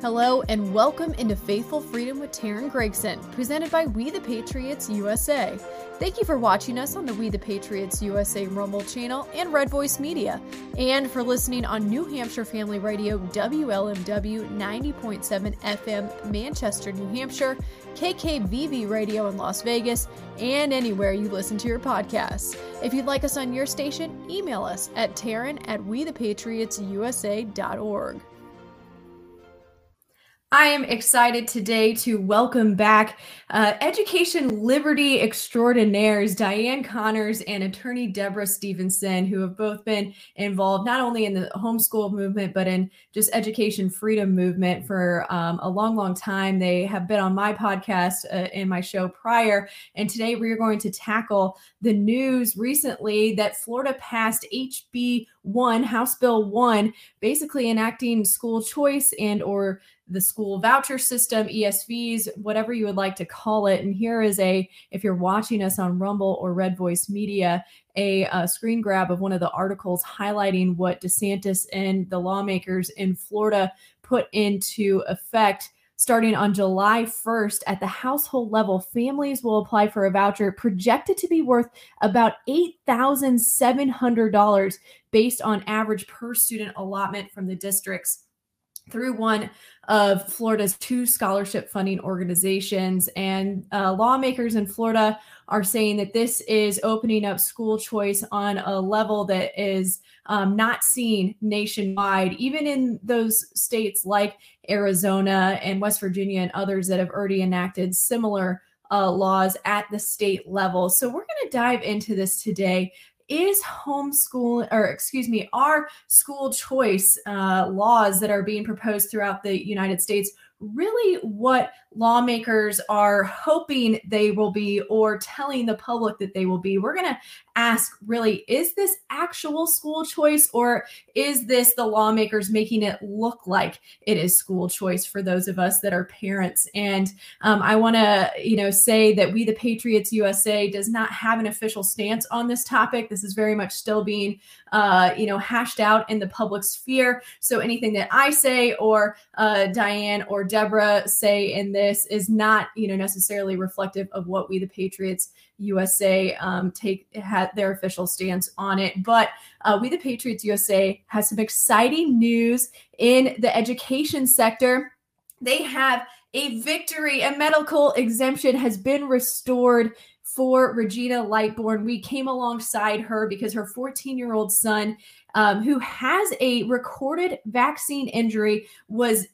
Hello and welcome into Faithful Freedom with Teryn Gregson, presented by We the Patriots USA. Thank you for watching us on the We the Patriots USA Rumble channel and Red Voice Media, and for listening on New Hampshire Family Radio WLMW 90.7 FM Manchester, New Hampshire, KKVV Radio in Las Vegas, and anywhere you listen to your podcasts. If you'd like us on your station, email us at Teryn at WeThePatriotsUSA.org. I am excited today to welcome back uh, education liberty extraordinaires Diane Connors and attorney Deborah Stevenson, who have both been involved not only in the homeschool movement, but in just education freedom movement for um, a long, long time. They have been on my podcast uh, in my show prior. And today we are going to tackle the news recently that Florida passed HB 1, House Bill 1, basically enacting school choice and or the school voucher system, ESVs, whatever you would like to call it. And here is a, if you're watching us on Rumble or Red Voice Media, a, a, screen grab of one of the articles highlighting what DeSantis and the lawmakers in Florida put into effect. Starting on July 1st, at the household level, families will apply for a voucher projected to be worth about $8,700 based on average per student allotment from the districts through one of Florida's two scholarship funding organizations. And uh, lawmakers in Florida are saying that this is opening up school choice on a level that is um, not seen nationwide, even in those states like Arizona and West Virginia and others that have already enacted similar uh, laws at the state level. So we're going to dive into this today is homeschool or excuse me are school choice uh, laws that are being proposed throughout the united states really what lawmakers are hoping they will be or telling the public that they will be. We're going to ask really, is this actual school choice or is this the lawmakers making it look like it is school choice for those of us that are parents? And um, I want to, you know, say that we, the Patriots USA, does not have an official stance on this topic. This is very much still being, uh, you know, hashed out in the public sphere. So anything that I say or uh, Diane or Deborah say in this is not, you know, necessarily reflective of what we, the Patriots USA, um, take had their official stance on it. But uh, we, the Patriots USA, has some exciting news in the education sector. They have a victory. A medical exemption has been restored for Regina Lightbourne. We came alongside her because her 14 year old son, um, who has a recorded vaccine injury, was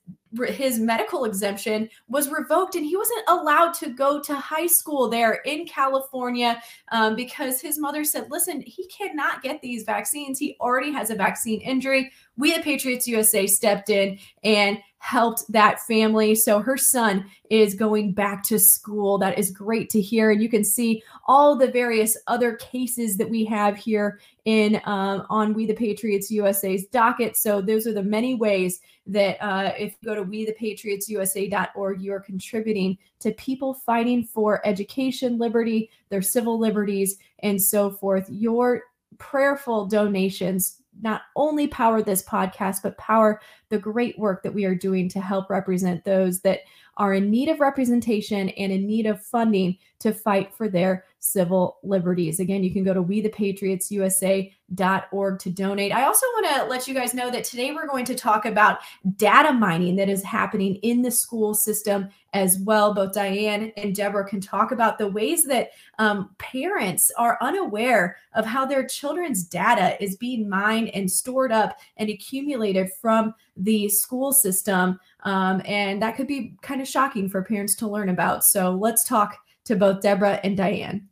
his medical exemption was revoked and he wasn't allowed to go to high school there in California um, because his mother said, listen, he cannot get these vaccines. He already has a vaccine injury. We the Patriots USA stepped in and helped that family. So her son is going back to school. That is great to hear. And you can see all the various other cases that we have here in um, on We the Patriots USA's docket. So those are the many ways that uh, if you go to wethepatriotsusa.org, you are contributing to people fighting for education, liberty, their civil liberties, and so forth. Your prayerful donations not only power this podcast, but power the great work that we are doing to help represent those that are in need of representation and in need of funding to fight for their civil liberties. Again, you can go to wethepatriotsusa.org to donate. I also want to let you guys know that today we're going to talk about data mining that is happening in the school system as well. Both Diane and Deborah can talk about the ways that um, parents are unaware of how their children's data is being mined and stored up and accumulated from the school system. Um, and that could be kind of shocking for parents to learn about. So let's talk to both Deborah and Diane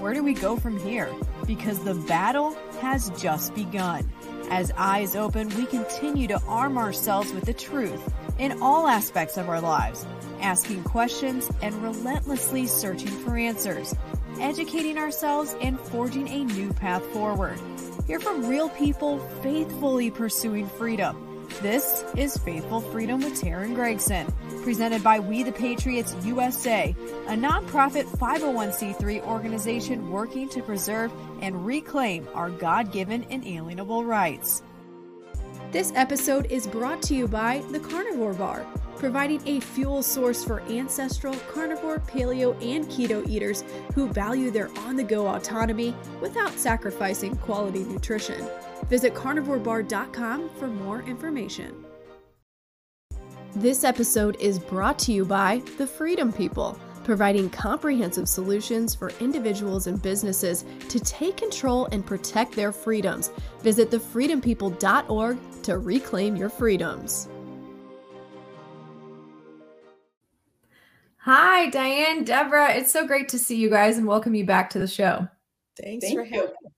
where do we go from here? Because the battle has just begun. As eyes open, we continue to arm ourselves with the truth in all aspects of our lives, asking questions and relentlessly searching for answers, educating ourselves and forging a new path forward. Hear from real people faithfully pursuing freedom this is Faithful Freedom with Teryn Gregson, presented by We the Patriots USA, a nonprofit 501c3 organization working to preserve and reclaim our God given inalienable rights. This episode is brought to you by the Carnivore Bar providing a fuel source for ancestral, carnivore, paleo, and keto eaters who value their on the go autonomy without sacrificing quality nutrition. Visit carnivorebar.com for more information. This episode is brought to you by the Freedom People providing comprehensive solutions for individuals and businesses to take control and protect their freedoms. Visit thefreedompeople.org to reclaim your freedoms. Hi, Diane, Deborah. It's so great to see you guys and welcome you back to the show. Thanks Thank for having us.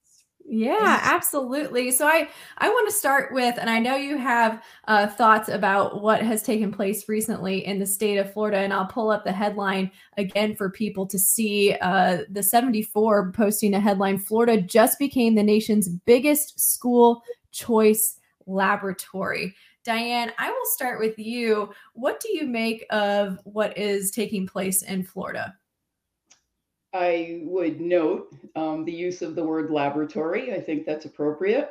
Yeah, absolutely. So I I want to start with, and I know you have uh, thoughts about what has taken place recently in the state of Florida, and I'll pull up the headline again for people to see. Uh, the 74 posting a headline: Florida just became the nation's biggest school choice laboratory. Diane, I will start with you. What do you make of what is taking place in Florida? I would note um, the use of the word laboratory. I think that's appropriate.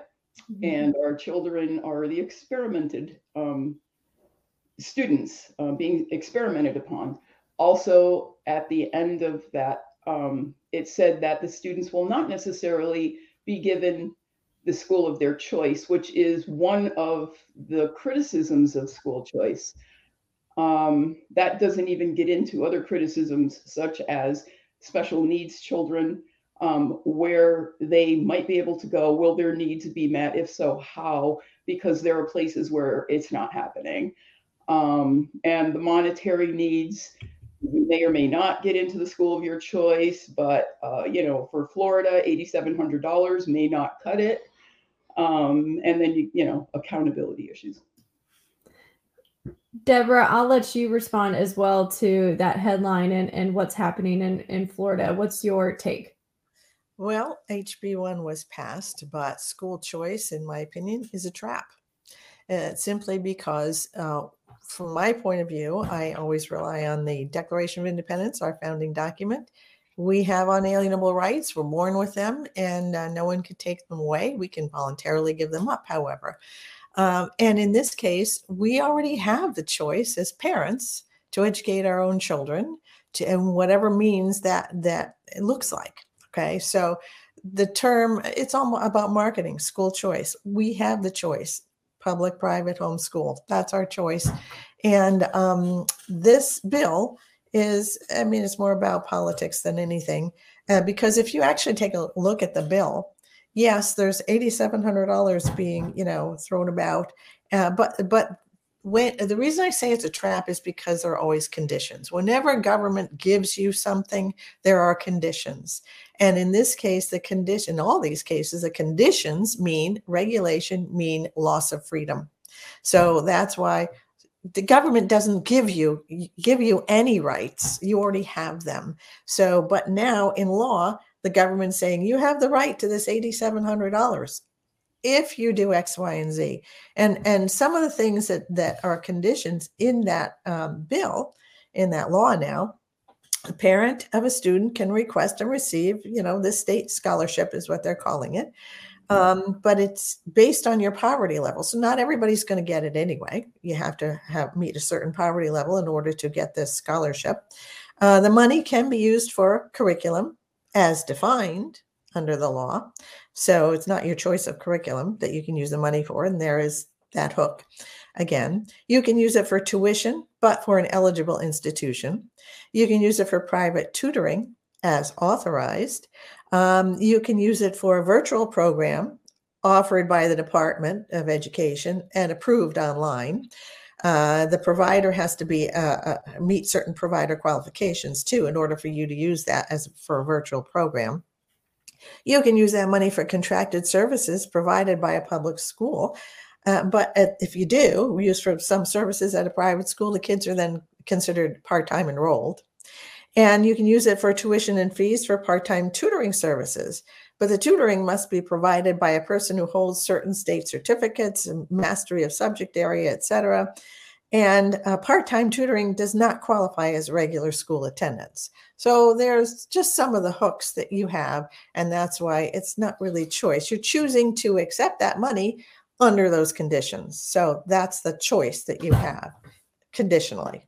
Mm-hmm. And our children are the experimented um, students uh, being experimented upon. Also, at the end of that, um, it said that the students will not necessarily be given the school of their choice, which is one of the criticisms of school choice. Um, that doesn't even get into other criticisms, such as special needs children, um, where they might be able to go. Will their needs be met? If so, how? Because there are places where it's not happening. Um, and the monetary needs may or may not get into the school of your choice, but uh, you know, for Florida, $8,700 may not cut it. Um, and then you, you know, accountability issues. Deborah, I'll let you respond as well to that headline and, and what's happening in, in Florida. What's your take? Well, HB1 was passed, but school choice, in my opinion, is a trap. Uh, simply because, uh, from my point of view, I always rely on the Declaration of Independence, our founding document. We have unalienable rights. We're born with them, and uh, no one can take them away. We can voluntarily give them up, however. Um, and in this case, we already have the choice as parents to educate our own children to in whatever means that that it looks like. Okay, so the term it's all about marketing, school choice. We have the choice, public, private, homeschool. That's our choice. And um, this bill is, I mean, it's more about politics than anything. Uh, because if you actually take a look at the bill, yes, there's $8,700 being, you know, thrown about. Uh, but, but when the reason I say it's a trap is because there are always conditions. Whenever government gives you something, there are conditions. And in this case, the condition, all these cases, the conditions mean regulation, mean loss of freedom. So that's why the government doesn't give you give you any rights. You already have them. So, but now in law, the government saying you have the right to this $8700 if you do x y and z. And and some of the things that that are conditions in that um, bill in that law now a parent of a student can request and receive you know this state scholarship is what they're calling it um, but it's based on your poverty level. So not everybody's going to get it anyway. You have to have meet a certain poverty level in order to get this scholarship. Uh, the money can be used for curriculum as defined under the law. So it's not your choice of curriculum that you can use the money for. And there is that hook. Again, you can use it for tuition, but for an eligible institution. You can use it for private tutoring as authorized. Um, you can use it for a virtual program offered by the Department of Education and approved online. Uh, the provider has to be uh, uh, meet certain provider qualifications too in order for you to use that as for a virtual program. You can use that money for contracted services provided by a public school. Uh, but if you do use for some services at a private school, the kids are then considered part-time enrolled. And you can use it for tuition and fees for part-time tutoring services. But the tutoring must be provided by a person who holds certain state certificates, and mastery of subject area, etc. And uh, part time tutoring does not qualify as regular school attendance. So there's just some of the hooks that you have. And that's why it's not really choice. You're choosing to accept that money under those conditions. So that's the choice that you have. conditionally.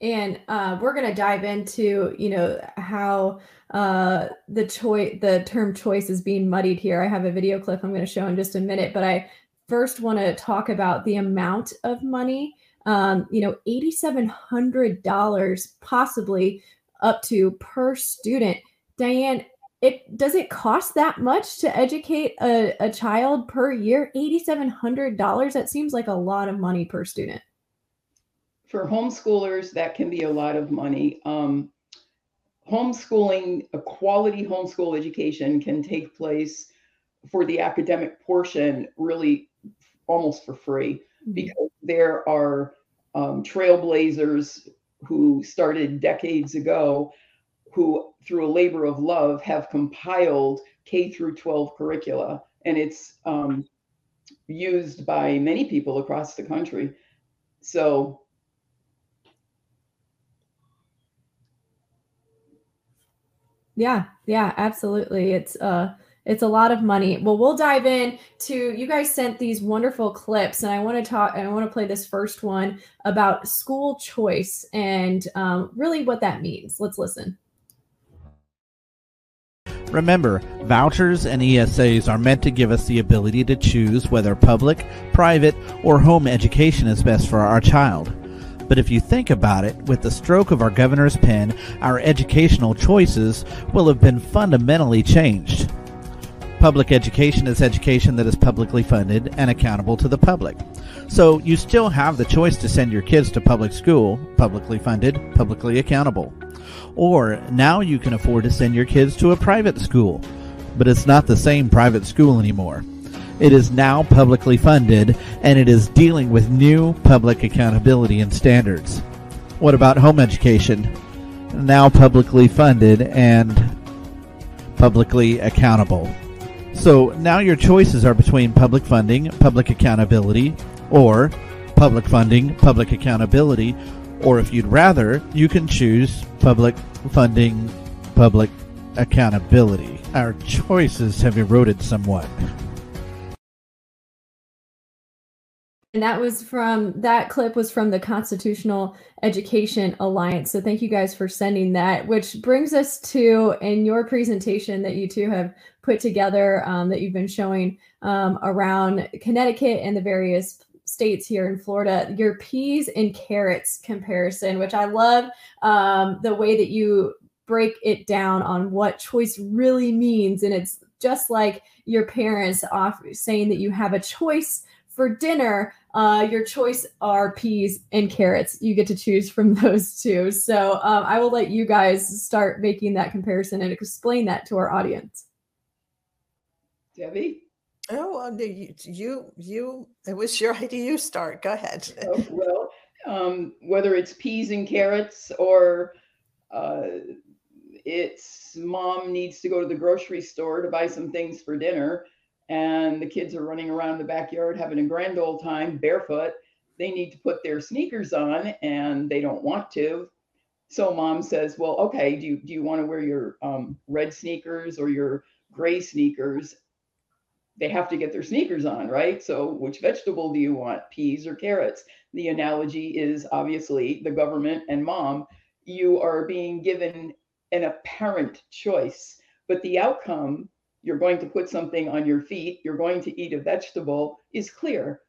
And uh, we're going to dive into, you know, how uh, the choice, the term choice is being muddied here. I have a video clip I'm going to show in just a minute, but I first want to talk about the amount of money. Um, you know, $8,700 possibly up to per student. Diane, it does it cost that much to educate a, a child per year? $8,700? That seems like a lot of money per student for homeschoolers, that can be a lot of money. Um, homeschooling, a quality homeschool education can take place for the academic portion really almost for free mm-hmm. because there are um, trailblazers who started decades ago who through a labor of love have compiled k through 12 curricula and it's um, used by many people across the country so Yeah, yeah, absolutely. It's uh it's a lot of money. Well, we'll dive in to you guys sent these wonderful clips, and I want to talk. I want to play this first one about school choice and um, really what that means. Let's listen. Remember, vouchers and ESAs are meant to give us the ability to choose whether public, private, or home education is best for our child. But if you think about it, with the stroke of our governor's pen, our educational choices will have been fundamentally changed. Public education is education that is publicly funded and accountable to the public. So you still have the choice to send your kids to public school, publicly funded, publicly accountable. Or now you can afford to send your kids to a private school. But it's not the same private school anymore. It is now publicly funded and it is dealing with new public accountability and standards. What about home education? Now publicly funded and publicly accountable. So now your choices are between public funding, public accountability, or public funding, public accountability, or if you'd rather, you can choose public funding, public accountability. Our choices have eroded somewhat. And that was from that clip was from the Constitutional Education Alliance. So thank you guys for sending that, which brings us to in your presentation that you two have put together um, that you've been showing um, around Connecticut and the various states here in Florida, your peas and carrots comparison, which I love um, the way that you break it down on what choice really means. And it's just like your parents off saying that you have a choice for dinner, uh, your choice are peas and carrots. You get to choose from those two. So um, I will let you guys start making that comparison and explain that to our audience. Debbie? Oh, well, you, you, you, it was your idea. You start. Go ahead. oh, well, um, whether it's peas and carrots or uh, it's mom needs to go to the grocery store to buy some things for dinner and the kids are running around the backyard having a grand old time barefoot. They need to put their sneakers on and they don't want to. So mom says, Well, okay, do you, do you want to wear your um, red sneakers or your gray sneakers? They have to get their sneakers on, right? So, which vegetable do you want, peas or carrots? The analogy is obviously the government and mom. You are being given an apparent choice, but the outcome you're going to put something on your feet, you're going to eat a vegetable is clear.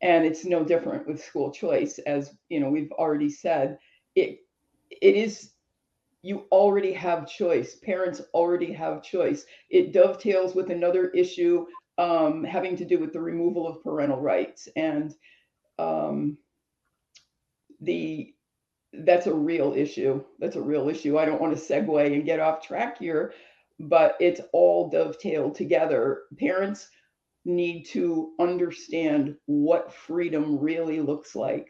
And it's no different with school choice, as you know, we've already said. It it is you already have choice. Parents already have choice. It dovetails with another issue um, having to do with the removal of parental rights. And um, the that's a real issue. That's a real issue. I don't want to segue and get off track here, but it's all dovetailed together. Parents need to understand what freedom really looks like.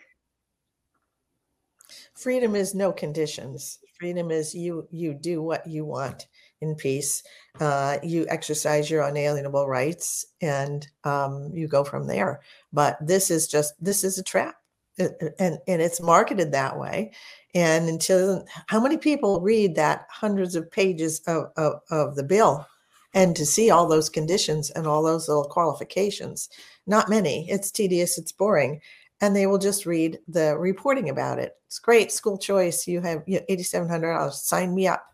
Freedom is no conditions. Freedom is you you do what you want in peace. Uh, you exercise your unalienable rights, and um, you go from there. But this is just this is a trap, and and it's marketed that way. And until how many people read that hundreds of pages of, of, of the bill and to see all those conditions and all those little qualifications? Not many. It's tedious, it's boring. and they will just read the reporting about it. It's great, school choice. You have you know, $8,700. Sign me up.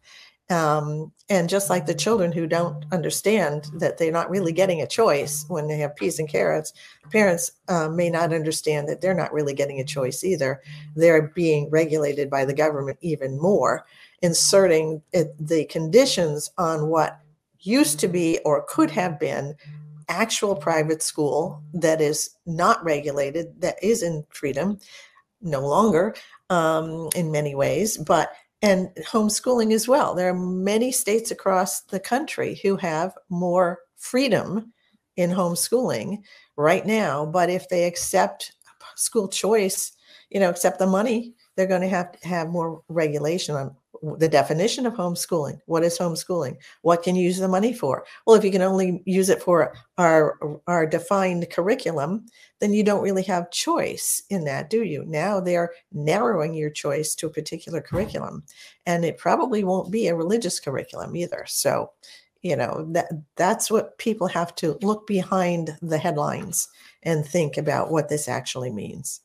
Um, and just like the children who don't understand that they're not really getting a choice when they have peas and carrots, parents uh, may not understand that they're not really getting a choice either. They're being regulated by the government even more, inserting it, the conditions on what used to be or could have been actual private school that is not regulated, that is in freedom, no longer um, in many ways, but and homeschooling as well. There are many states across the country who have more freedom in homeschooling right now, but if they accept school choice, you know, accept the money, they're going to have to have more regulation on the definition of homeschooling. What is homeschooling? What can you use the money for? Well, if you can only use it for our our defined curriculum, then you don't really have choice in that, do you? Now they're narrowing your choice to a particular curriculum, and it probably won't be a religious curriculum either. So, you know that that's what people have to look behind the headlines and think about what this actually means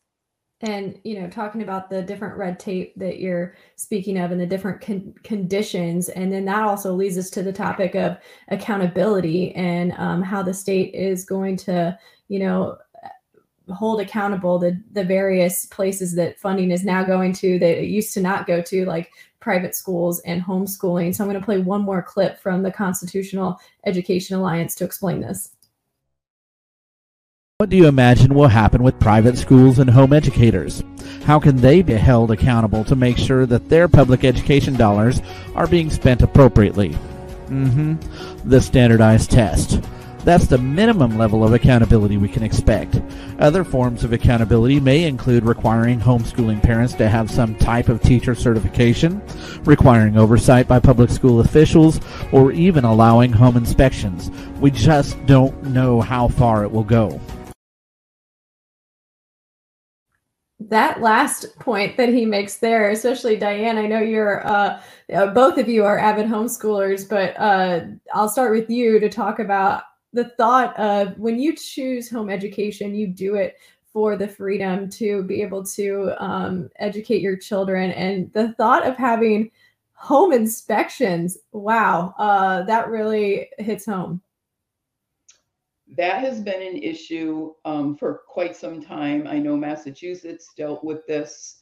and you know talking about the different red tape that you're speaking of and the different con- conditions. And then that also leads us to the topic of accountability and um, how the state is going to you know hold accountable the the various places that funding is now going to that it used to not go to like private schools and homeschooling. So i'm going to play one more clip from the constitutional education alliance to explain this what do you imagine will happen with private schools and home educators? How can they be held accountable to make sure that their public education dollars are being spent appropriately? Mm-hmm. The standardized test. That's the minimum level of accountability we can expect. Other forms of accountability may include requiring homeschooling parents to have some type of teacher certification, requiring oversight by public school officials, or even allowing home inspections. We just don't know how far it will go. That last point that he makes there, especially Diane, I know you're uh, uh, both of you are avid homeschoolers, but uh, I'll start with you to talk about the thought of when you choose home education, you do it for the freedom to be able to um, educate your children, and the thought of having home inspections. Wow, uh, that really hits home that has been an issue um, for quite some time. I know Massachusetts dealt with this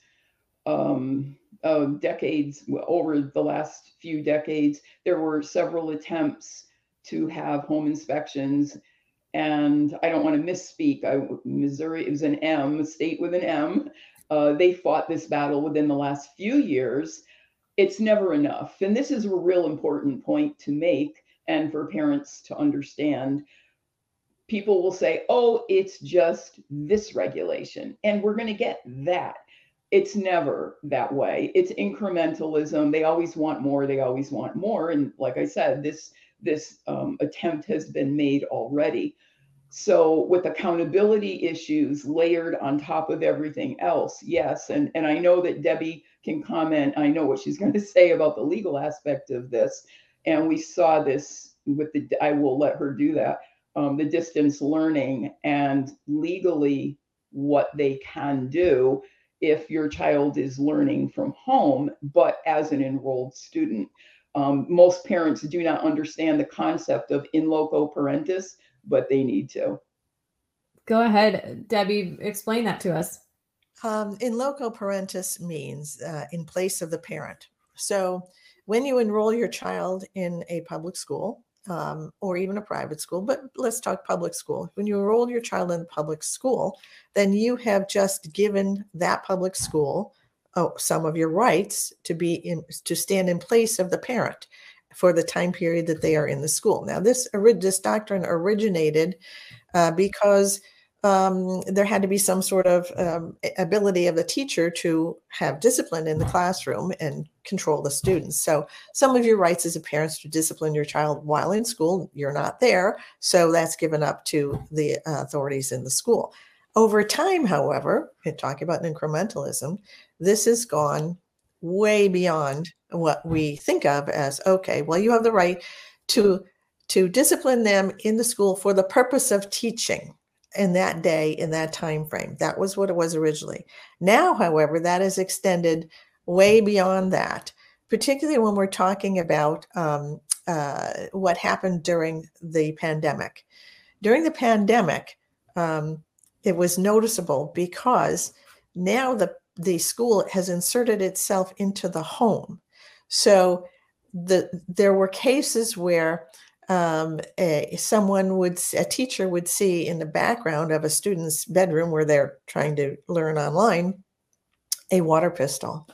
um, uh, decades over the last few decades. There were several attempts to have home inspections, and I don't want to misspeak. I, Missouri, was an M, a state with an M. Uh, they fought this battle within the last few years. It's never enough, and this is a real important point to make and for parents to understand people will say, oh, it's just this regulation, and we're going to get that. It's never that way. It's incrementalism. They always want more. They always want more. And like I said, this this um, attempt has been made already. So with accountability issues layered on top of everything else, yes. And and I know that Debbie can comment. I know what she's going to say about the legal aspect of this. And we saw this with the. I will let her do that um, the distance learning and legally what they can do if your child is learning from home, but as an enrolled student. Um, most parents do not understand the concept of in loco parentis, but they need to. Go ahead, Debbie, explain that to us. Um, in loco parentis means uh, in place of the parent. So when you enroll your child in a public school, um, or even a private school, but let's talk public school. When you enroll your child in a public school, then you have just given that public school oh, some of your rights to be in to stand in place of the parent for the time period that they are in the school. Now, this this doctrine originated uh, because um, there had to be some sort of um, ability of the teacher to have discipline in the classroom and control the students. So, some of your rights as a parent to discipline your child while in school, you're not there. So, that's given up to the uh, authorities in the school. Over time, however, talking about incrementalism, this has gone way beyond what we think of as okay, well, you have the right to to discipline them in the school for the purpose of teaching in that day in that time frame. That was what it was originally. Now however that is extended way beyond that particularly when we're talking about um, uh, what happened during the pandemic. During the pandemic um, it was noticeable because now the the school has inserted itself into the home. So the there were cases where um, a, someone would a teacher would see in the background of a student's bedroom where they're trying to learn online a water pistol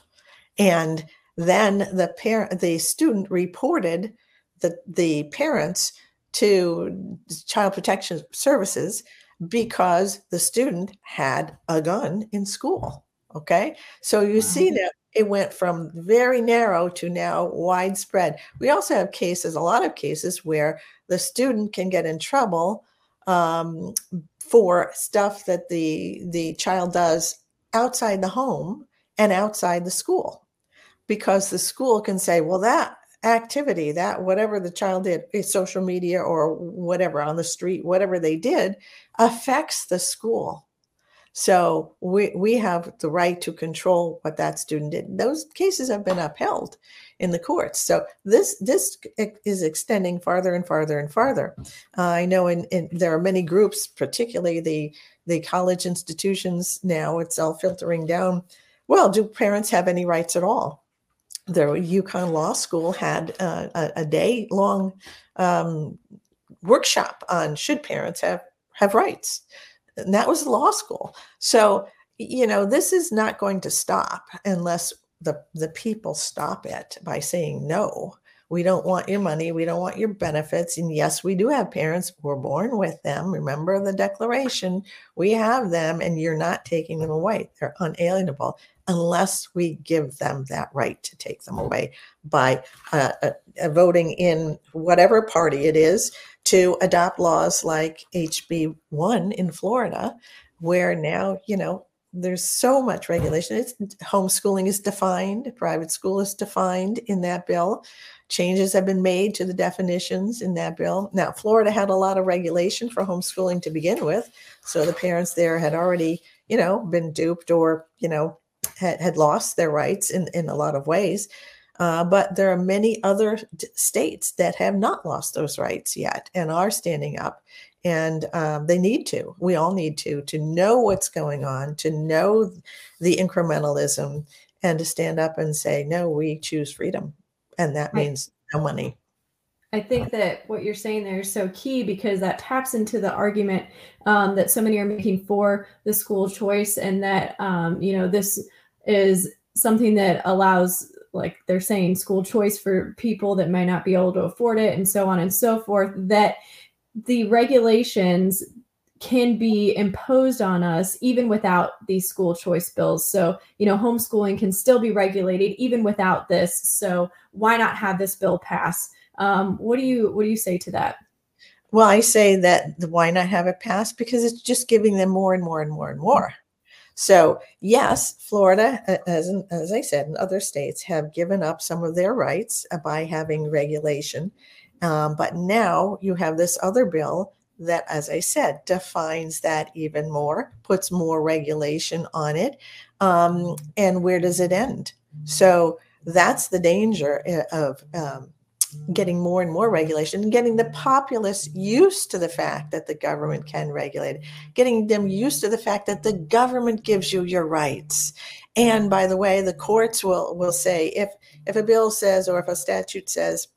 and then the parent the student reported the the parents to child protection services because the student had a gun in school okay so you wow. see that it went from very narrow to now widespread. We also have cases, a lot of cases, where the student can get in trouble um, for stuff that the the child does outside the home and outside the school, because the school can say, "Well, that activity, that whatever the child did, social media or whatever on the street, whatever they did, affects the school." So we, we have the right to control what that student did. Those cases have been upheld in the courts. So this this is extending farther and farther and farther. Uh, I know in, in there are many groups, particularly the the college institutions now. It's all filtering down. Well, do parents have any rights at all? The UConn Law School had uh, a, a day long um, workshop on should parents have have rights and that was law school. So, you know, this is not going to stop unless the the people stop it by saying no. We don't want your money. We don't want your benefits. And yes, we do have parents. We're born with them. Remember the declaration. We have them, and you're not taking them away. They're unalienable unless we give them that right to take them away by uh, uh, voting in whatever party it is to adopt laws like HB1 in Florida, where now, you know, there's so much regulation. It's, homeschooling is defined, private school is defined in that bill. Changes have been made to the definitions in that bill. Now, Florida had a lot of regulation for homeschooling to begin with. So the parents there had already, you know, been duped or, you know, had, had lost their rights in, in a lot of ways. Uh, but there are many other states that have not lost those rights yet and are standing up. And um, they need to. We all need to, to know what's going on, to know the incrementalism, and to stand up and say, no, we choose freedom. And that means no money. I think that what you're saying there is so key because that taps into the argument um, that so many are making for the school choice, and that um, you know this is something that allows like they're saying school choice for people that might not be able to afford it and so on and so forth that the regulations can be imposed on us even without these school choice bills. So you know homeschooling can still be regulated even without this so why not have this bill pass? Um, what do you what do you say to that? Well i say that the why not have it pass because it's just giving them more and more and more and more so, yes, Florida, as, as I said, and other states have given up some of their rights uh, by having regulation. Um, but now you have this other bill that, as I said, defines that even more, puts more regulation on it. Um, and where does it end? So that's the danger uh, of um, getting more and more regulation and getting the populace used to the fact that the government can regulate getting them used to the fact that the government gives you your rights. And by the way, the courts will, will say if, if a bill says or if a statute says,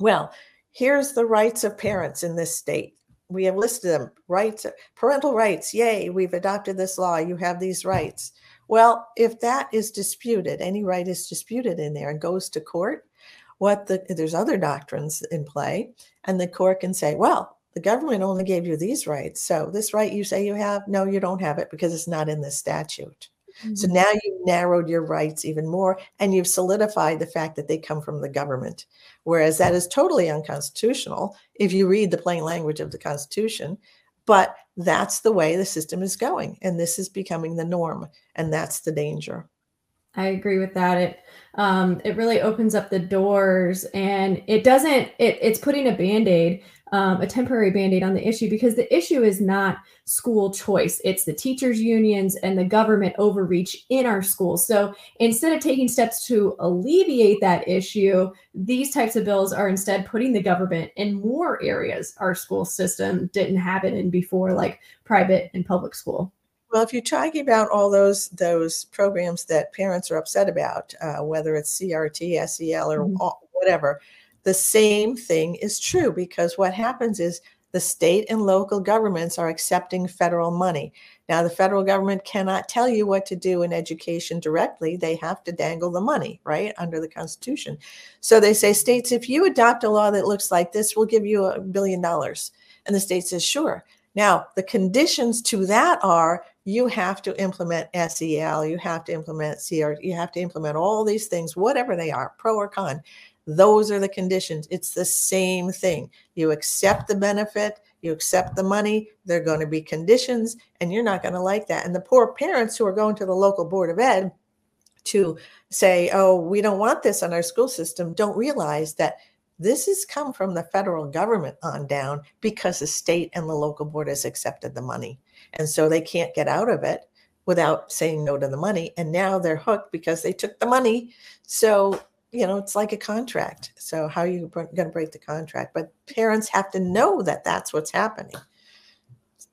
well, here's the rights of parents in this state. We have listed them rights, parental rights. Yay, we've adopted this law. You have these rights. Well, if that is disputed, any right is disputed in there and goes to court, what the there's other doctrines in play and the court can say well the government only gave you these rights so this right you say you have no you don't have it because it's not in the statute. Mm-hmm. so now you've narrowed your rights even more and you've solidified the fact that they come from the government. Whereas that is totally unconstitutional if you read the plain language of the constitution but that's the way the system is going and this is becoming the norm and that's the danger I agree with that. It um, it really opens up the doors, and it doesn't. It, it's putting a band aid, um, a temporary band aid on the issue because the issue is not school choice. It's the teachers' unions and the government overreach in our schools. So instead of taking steps to alleviate that issue, these types of bills are instead putting the government in more areas our school system didn't have it in before, like private and public school. Well, if you're talking about all those those programs that parents are upset about, uh, whether it's CRT, SEL, or mm-hmm. whatever, the same thing is true because what happens is the state and local governments are accepting federal money. Now, the federal government cannot tell you what to do in education directly. They have to dangle the money, right, under the Constitution. So they say, states, if you adopt a law that looks like this, we'll give you a billion dollars. And the state says, sure. Now, the conditions to that are you have to implement SEL, you have to implement CR, you have to implement all these things, whatever they are, pro or con. Those are the conditions. It's the same thing. You accept the benefit, you accept the money, there are going to be conditions, and you're not going to like that. And the poor parents who are going to the local board of ed to say, oh, we don't want this in our school system, don't realize that this has come from the federal government on down because the state and the local board has accepted the money. And so they can't get out of it without saying no to the money. And now they're hooked because they took the money. So, you know, it's like a contract. So, how are you going to break the contract? But parents have to know that that's what's happening.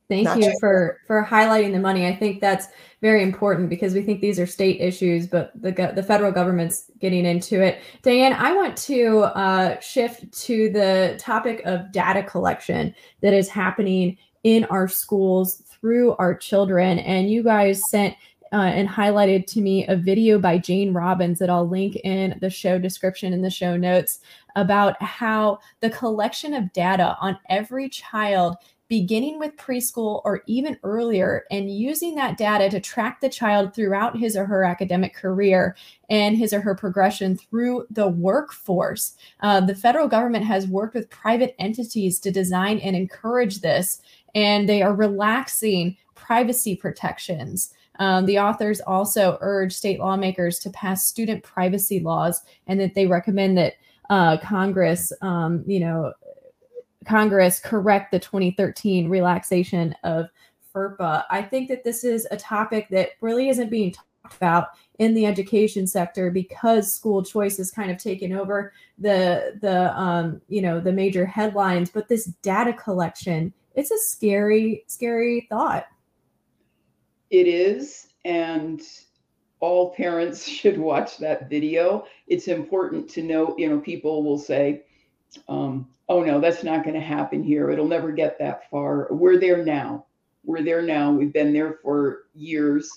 Thank Not you for for highlighting the money. I think that's very important because we think these are state issues, but the the federal government's getting into it. Diane, I want to uh, shift to the topic of data collection that is happening in our schools through our children. And you guys sent uh, and highlighted to me a video by Jane Robbins that I'll link in the show description in the show notes about how the collection of data on every child beginning with preschool or even earlier and using that data to track the child throughout his or her academic career and his or her progression through the workforce. Uh, the federal government has worked with private entities to design and encourage this and they are relaxing privacy protections. Um, the authors also urge state lawmakers to pass student privacy laws and that they recommend that uh, Congress, um, you know, Congress correct the 2013 relaxation of FERPA. I think that this is a topic that really isn't being talked about in the education sector because school choice has kind of taken over the the um, you know the major headlines. But this data collection it's a scary, scary thought. It is. And all parents should watch that video. It's important to know, you know, people will say, um, oh no, that's not going to happen here. It'll never get that far. We're there now. We're there now. We've been there for years.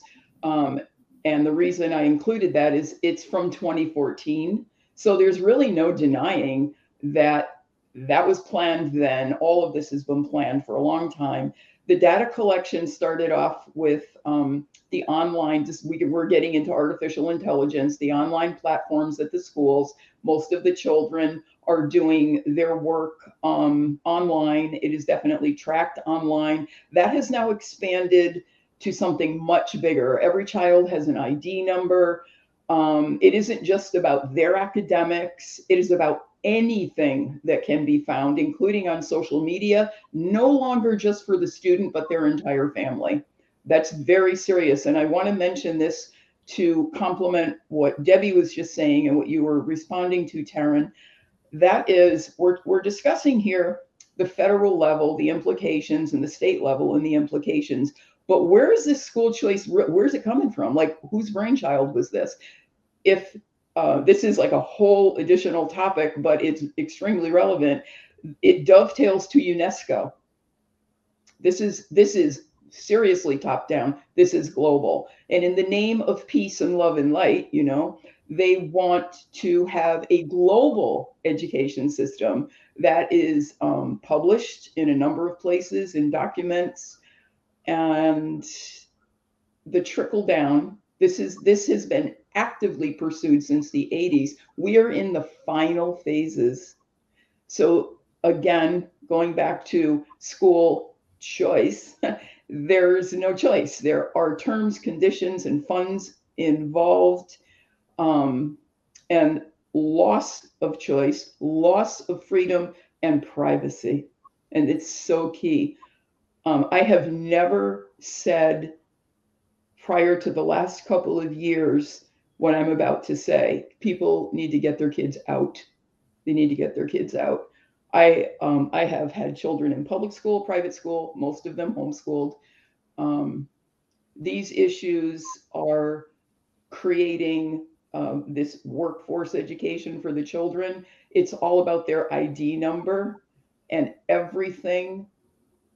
Um, and the reason I included that is it's from 2014. So there's really no denying that that was planned then. All of this has been planned for a long time. The data collection started off with um, the online, just we, we're getting into artificial intelligence, the online platforms at the schools. Most of the children are doing their work um, online. It is definitely tracked online. That has now expanded to something much bigger. Every child has an ID number. Um, it isn't just about their academics, it is about anything that can be found, including on social media, no longer just for the student, but their entire family. That's very serious. And I want to mention this to complement what Debbie was just saying and what you were responding to, Teryn. That is, we're, we're discussing here the federal level, the implications, and the state level and the implications. But where is this school choice? Where's it coming from? Like, whose brainchild was this? If uh, this is like a whole additional topic, but it's extremely relevant. It dovetails to UNESCO. This is this is seriously top down. This is global. And in the name of peace and love and light, you know, they want to have a global education system that is um, published in a number of places in documents and the trickle down this is this has been actively pursued since the 80s. We are in the final phases. So again, going back to school choice, there's no choice. There are terms, conditions, and funds involved. um, and loss of choice, loss of freedom, and privacy. And it's so key. Um, I have never said prior to the last couple of years what I'm about to say. People need to get their kids out. They need to get their kids out. I um, I have had children in public school, private school, most of them homeschooled. Um, these issues are creating um, this workforce education for the children. It's all about their ID number and everything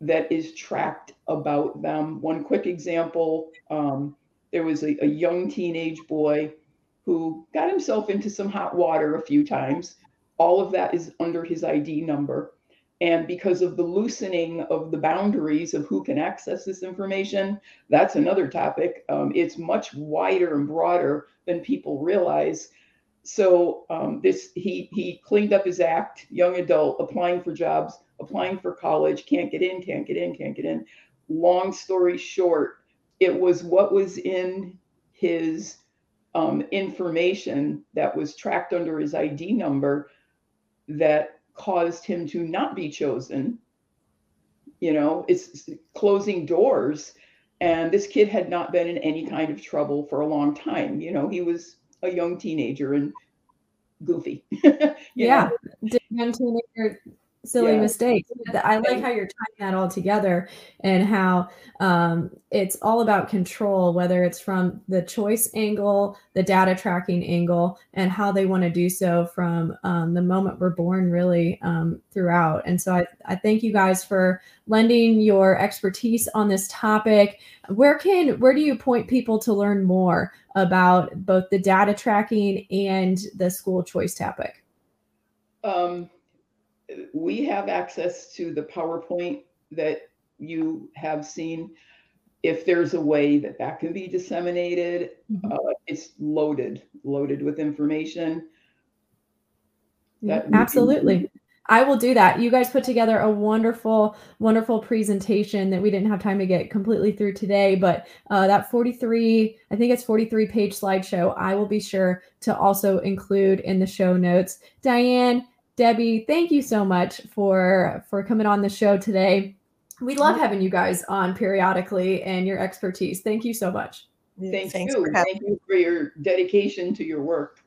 that is tracked about them. One quick example um, there was a, a young teenage boy who got himself into some hot water a few times. All of that is under his ID number. And because of the loosening of the boundaries of who can access this information, that's another topic. Um, it's much wider and broader than people realize. So um, this he he cleaned up his act, young adult, applying for jobs, applying for college, can't get in, can't get in, can't get in. Long story short, it was what was in his um, information that was tracked under his ID number that caused him to not be chosen. You know, it's closing doors. And this kid had not been in any kind of trouble for a long time. You know, he was a young teenager and goofy. yeah. Young teenager silly yeah. mistakes. I like how you're tying that all together and how um, it's all about control, whether it's from the choice angle, the data tracking angle, and how they want to do so from um, the moment we're born, really um, throughout. And so I, I thank you guys for lending your expertise on this topic. Where can where do you point people to learn more about both the data tracking and the school choice topic? Um, we have access to the PowerPoint that you have seen. If there's a way that that can be disseminated, mm-hmm. uh, it's loaded, loaded with information. That Absolutely. I will do that. You guys put together a wonderful, wonderful presentation that we didn't have time to get completely through today. But uh, that 43, I think it's 43 page slideshow, I will be sure to also include in the show notes. Diane, Debbie, thank you so much for for coming on the show today. We love having you guys on periodically and your expertise. Thank you so much. Thank Thanks you. Thank you for your dedication to your work.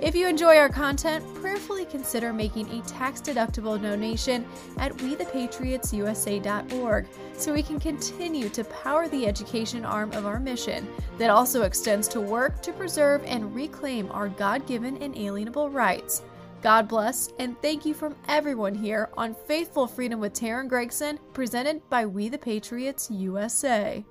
If you enjoy our content, prayerfully consider making a tax deductible donation at wethepatriotsusa.org so we can continue to power the education arm of our mission that also extends to work to preserve and reclaim our God given inalienable rights. God bless, and thank you from everyone here on Faithful Freedom with Teryn Gregson, presented by We the Patriots USA.